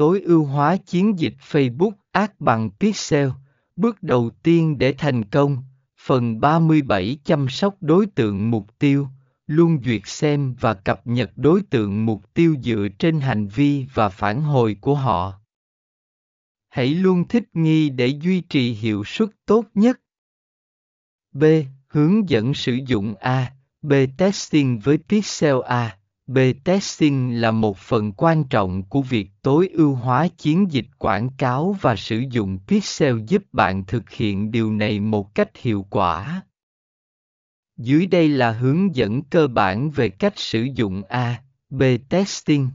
tối ưu hóa chiến dịch Facebook Ads bằng Pixel. Bước đầu tiên để thành công, phần 37 chăm sóc đối tượng mục tiêu, luôn duyệt xem và cập nhật đối tượng mục tiêu dựa trên hành vi và phản hồi của họ. Hãy luôn thích nghi để duy trì hiệu suất tốt nhất. B. Hướng dẫn sử dụng A. B. Testing với Pixel A. B-testing là một phần quan trọng của việc tối ưu hóa chiến dịch quảng cáo và sử dụng pixel giúp bạn thực hiện điều này một cách hiệu quả. Dưới đây là hướng dẫn cơ bản về cách sử dụng A, B testing.